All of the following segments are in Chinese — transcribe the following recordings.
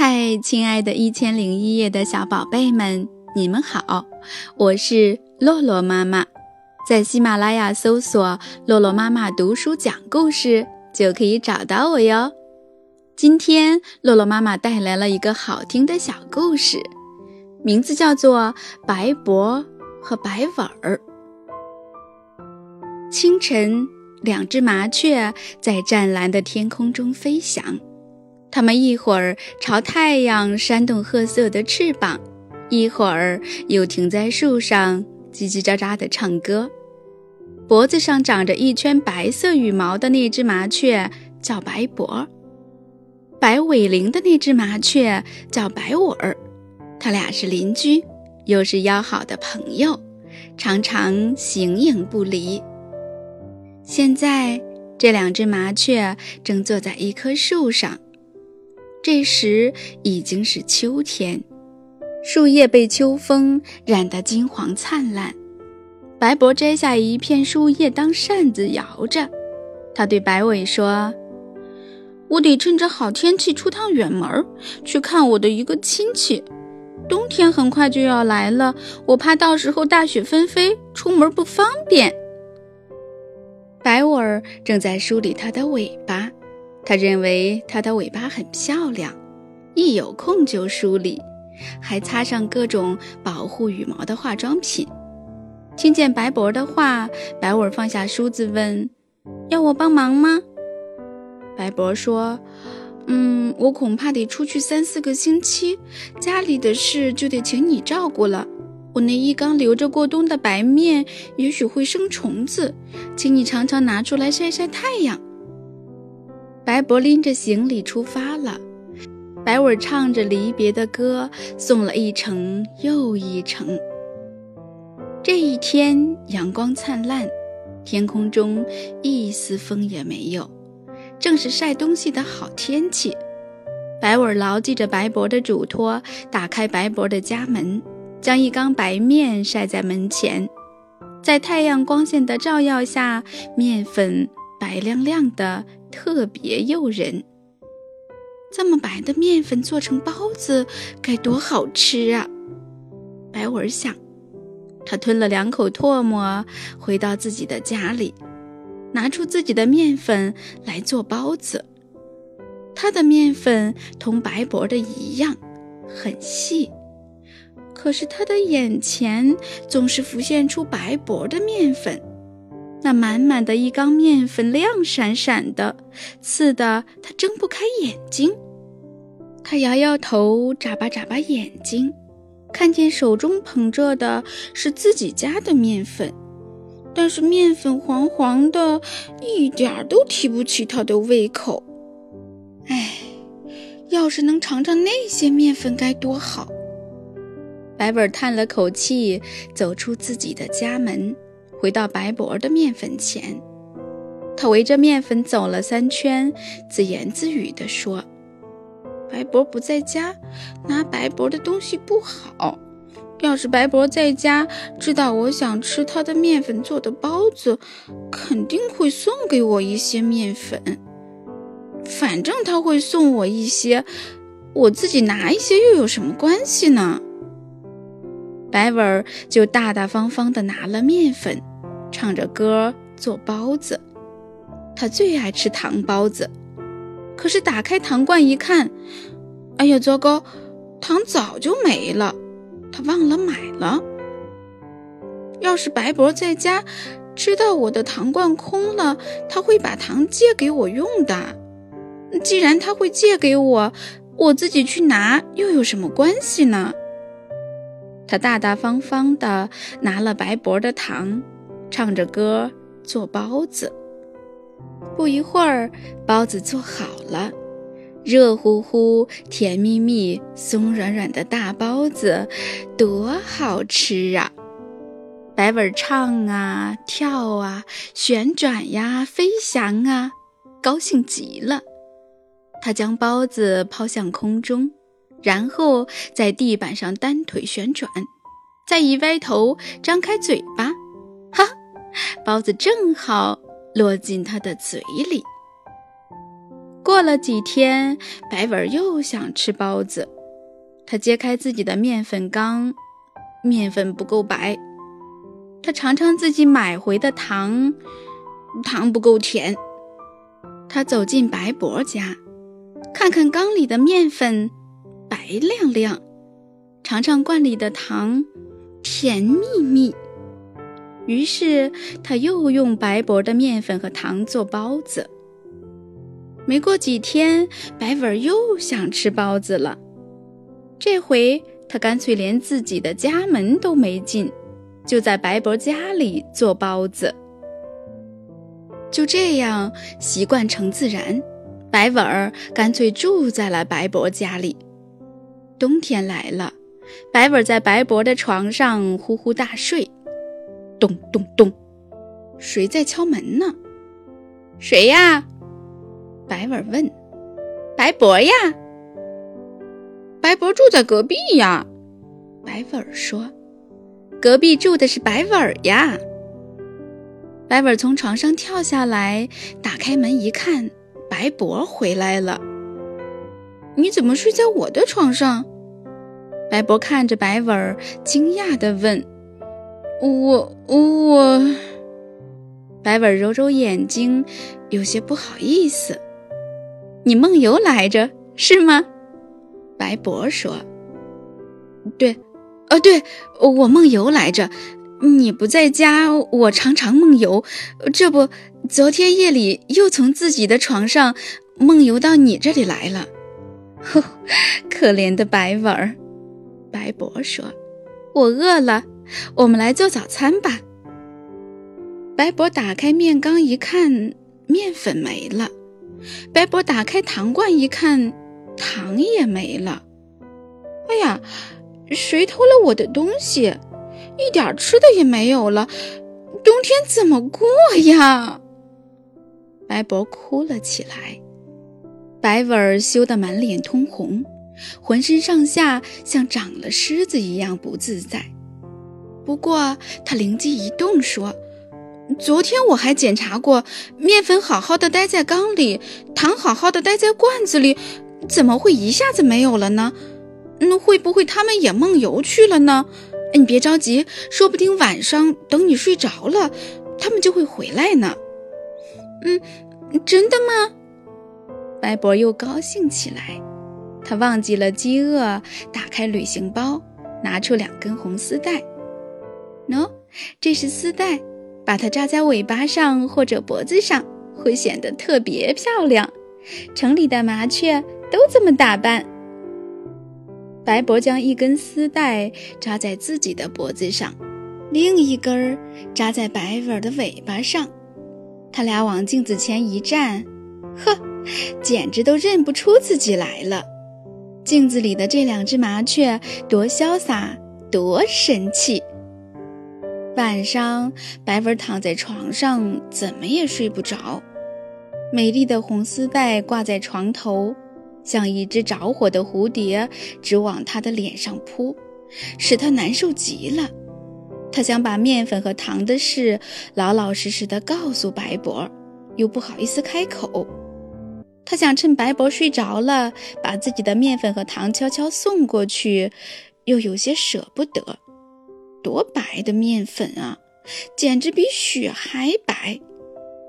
嗨，亲爱的《一千零一夜》的小宝贝们，你们好！我是洛洛妈妈，在喜马拉雅搜索“洛洛妈妈读书讲故事”就可以找到我哟。今天，洛洛妈妈带来了一个好听的小故事，名字叫做《白脖和白尾儿》。清晨，两只麻雀在湛蓝的天空中飞翔。它们一会儿朝太阳扇动褐色的翅膀，一会儿又停在树上叽叽喳喳地唱歌。脖子上长着一圈白色羽毛的那只麻雀叫白脖，白尾翎的那只麻雀叫白尾儿。它俩是邻居，又是要好的朋友，常常形影不离。现在，这两只麻雀正坐在一棵树上。这时已经是秋天，树叶被秋风染得金黄灿烂。白伯摘下一片树叶当扇子摇着，他对白尾说：“我得趁着好天气出趟远门，去看我的一个亲戚。冬天很快就要来了，我怕到时候大雪纷飞，出门不方便。”白尾正在梳理它的尾巴。他认为它的尾巴很漂亮，一有空就梳理，还擦上各种保护羽毛的化妆品。听见白博的话，白尾放下梳子问：“要我帮忙吗？”白博说：“嗯，我恐怕得出去三四个星期，家里的事就得请你照顾了。我那一缸留着过冬的白面也许会生虫子，请你常常拿出来晒晒太阳。”白脖拎着行李出发了，白尾唱着离别的歌，送了一程又一程。这一天阳光灿烂，天空中一丝风也没有，正是晒东西的好天气。白尾牢记着白脖的嘱托，打开白脖的家门，将一缸白面晒在门前，在太阳光线的照耀下，面粉白亮亮的。特别诱人，这么白的面粉做成包子该多好吃啊！白文想，他吞了两口唾沫，回到自己的家里，拿出自己的面粉来做包子。他的面粉同白脖的一样，很细，可是他的眼前总是浮现出白脖的面粉。那满满的一缸面粉亮闪闪的，刺得他睁不开眼睛。他摇摇头，眨巴眨巴眼睛，看见手中捧着的是自己家的面粉，但是面粉黄黄的，一点都提不起他的胃口。唉，要是能尝尝那些面粉该多好！白尾叹了口气，走出自己的家门。回到白脖的面粉前，他围着面粉走了三圈，自言自语地说：“白博不在家，拿白博的东西不好。要是白博在家，知道我想吃他的面粉做的包子，肯定会送给我一些面粉。反正他会送我一些，我自己拿一些又有什么关系呢？”白文儿就大大方方地拿了面粉。唱着歌做包子，他最爱吃糖包子。可是打开糖罐一看，哎呀，糟糕，糖早就没了，他忘了买了。要是白博在家，知道我的糖罐空了，他会把糖借给我用的。既然他会借给我，我自己去拿又有什么关系呢？他大大方方地拿了白博的糖。唱着歌做包子，不一会儿，包子做好了，热乎乎、甜蜜蜜、松软软的大包子，多好吃啊！白尾唱啊，跳啊，旋转呀，飞翔啊，高兴极了。他将包子抛向空中，然后在地板上单腿旋转，再一歪头，张开嘴巴。包子正好落进他的嘴里。过了几天，白文又想吃包子。他揭开自己的面粉缸，面粉不够白。他尝尝自己买回的糖，糖不够甜。他走进白伯家，看看缸里的面粉，白亮亮；尝尝罐里的糖，甜蜜蜜。于是他又用白伯的面粉和糖做包子。没过几天，白文又想吃包子了。这回他干脆连自己的家门都没进，就在白伯家里做包子。就这样，习惯成自然，白文儿干脆住在了白伯家里。冬天来了，白文在白伯的床上呼呼大睡。咚咚咚，谁在敲门呢？谁呀？白文问：“白伯呀，白伯住在隔壁呀。”白文说：“隔壁住的是白文呀。”白文从床上跳下来，打开门一看，白伯回来了。“你怎么睡在我的床上？”白伯看着白文，惊讶地问：“我我我……”白文揉揉眼睛，有些不好意思。你梦游来着是吗？白博说：“对，哦，对我梦游来着。你不在家，我常常梦游。这不，昨天夜里又从自己的床上梦游到你这里来了。呵，可怜的白文儿。”白博说：“我饿了，我们来做早餐吧。”白博打开面缸一看，面粉没了。白博打开糖罐一看，糖也没了。哎呀，谁偷了我的东西？一点吃的也没有了，冬天怎么过呀？白博哭了起来。白文儿羞得满脸通红，浑身上下像长了虱子一样不自在。不过他灵机一动，说。昨天我还检查过，面粉好好的待在缸里，糖好好的待在罐子里，怎么会一下子没有了呢？那会不会他们也梦游去了呢？你别着急，说不定晚上等你睡着了，他们就会回来呢。嗯，真的吗？白博又高兴起来，他忘记了饥饿，打开旅行包，拿出两根红丝带。喏，这是丝带。把它扎在尾巴上或者脖子上，会显得特别漂亮。城里的麻雀都这么打扮。白博将一根丝带扎在自己的脖子上，另一根扎在白文的尾巴上。他俩往镜子前一站，呵，简直都认不出自己来了。镜子里的这两只麻雀多潇洒，多神气！晚上，白文躺在床上，怎么也睡不着。美丽的红丝带挂在床头，像一只着火的蝴蝶，直往他的脸上扑，使他难受极了。他想把面粉和糖的事老老实实的告诉白博，又不好意思开口。他想趁白博睡着了，把自己的面粉和糖悄悄送过去，又有些舍不得。多白的面粉啊，简直比雪还白；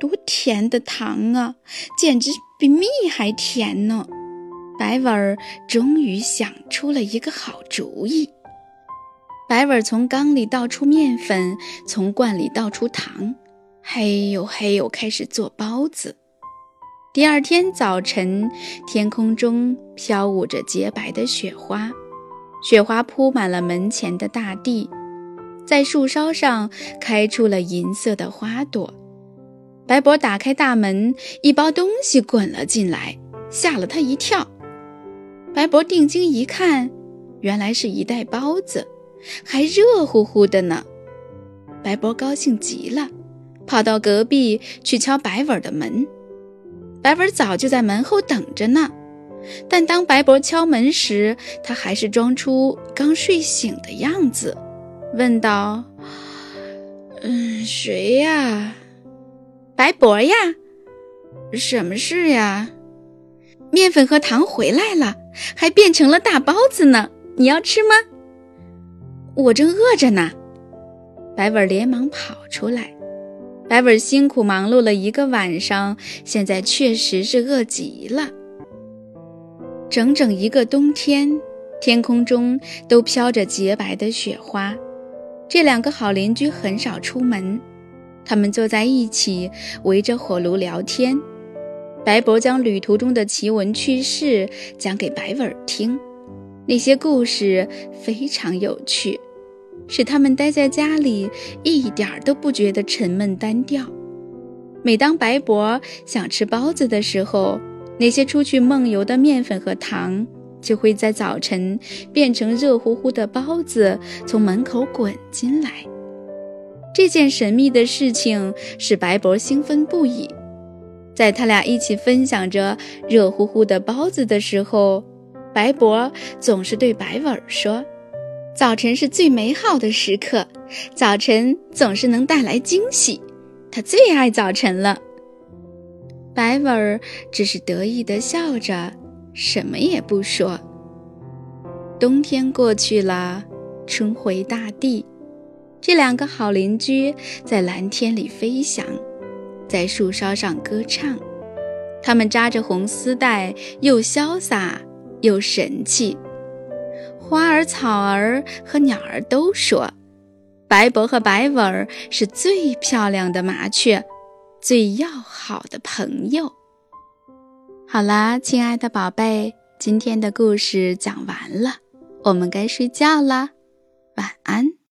多甜的糖啊，简直比蜜还甜呢。白文儿终于想出了一个好主意。白文儿从缸里倒出面粉，从罐里倒出糖，嘿呦嘿呦，开始做包子。第二天早晨，天空中飘舞着洁白的雪花，雪花铺满了门前的大地。在树梢上开出了银色的花朵。白博打开大门，一包东西滚了进来，吓了他一跳。白博定睛一看，原来是一袋包子，还热乎乎的呢。白博高兴极了，跑到隔壁去敲白文的门。白文早就在门后等着呢，但当白博敲门时，他还是装出刚睡醒的样子。问道：“嗯，谁呀？白博呀？什么事呀？”面粉和糖回来了，还变成了大包子呢！你要吃吗？我正饿着呢。白文连忙跑出来。白文辛苦忙碌了一个晚上，现在确实是饿极了。整整一个冬天，天空中都飘着洁白的雪花。这两个好邻居很少出门，他们坐在一起，围着火炉聊天。白伯将旅途中的奇闻趣事讲给白尾听，那些故事非常有趣。使他们待在家里一点儿都不觉得沉闷单调。每当白伯想吃包子的时候，那些出去梦游的面粉和糖就会在早晨变成热乎乎的包子，从门口滚进来。这件神秘的事情使白博兴奋不已。在他俩一起分享着热乎乎的包子的时候，白博总是对白尾说。早晨是最美好的时刻，早晨总是能带来惊喜。他最爱早晨了。白尾只是得意地笑着，什么也不说。冬天过去了，春回大地。这两个好邻居在蓝天里飞翔，在树梢上歌唱。他们扎着红丝带，又潇洒又神气。花儿、草儿和鸟儿都说，白伯和白尾是最漂亮的麻雀，最要好的朋友。好啦，亲爱的宝贝，今天的故事讲完了，我们该睡觉啦，晚安。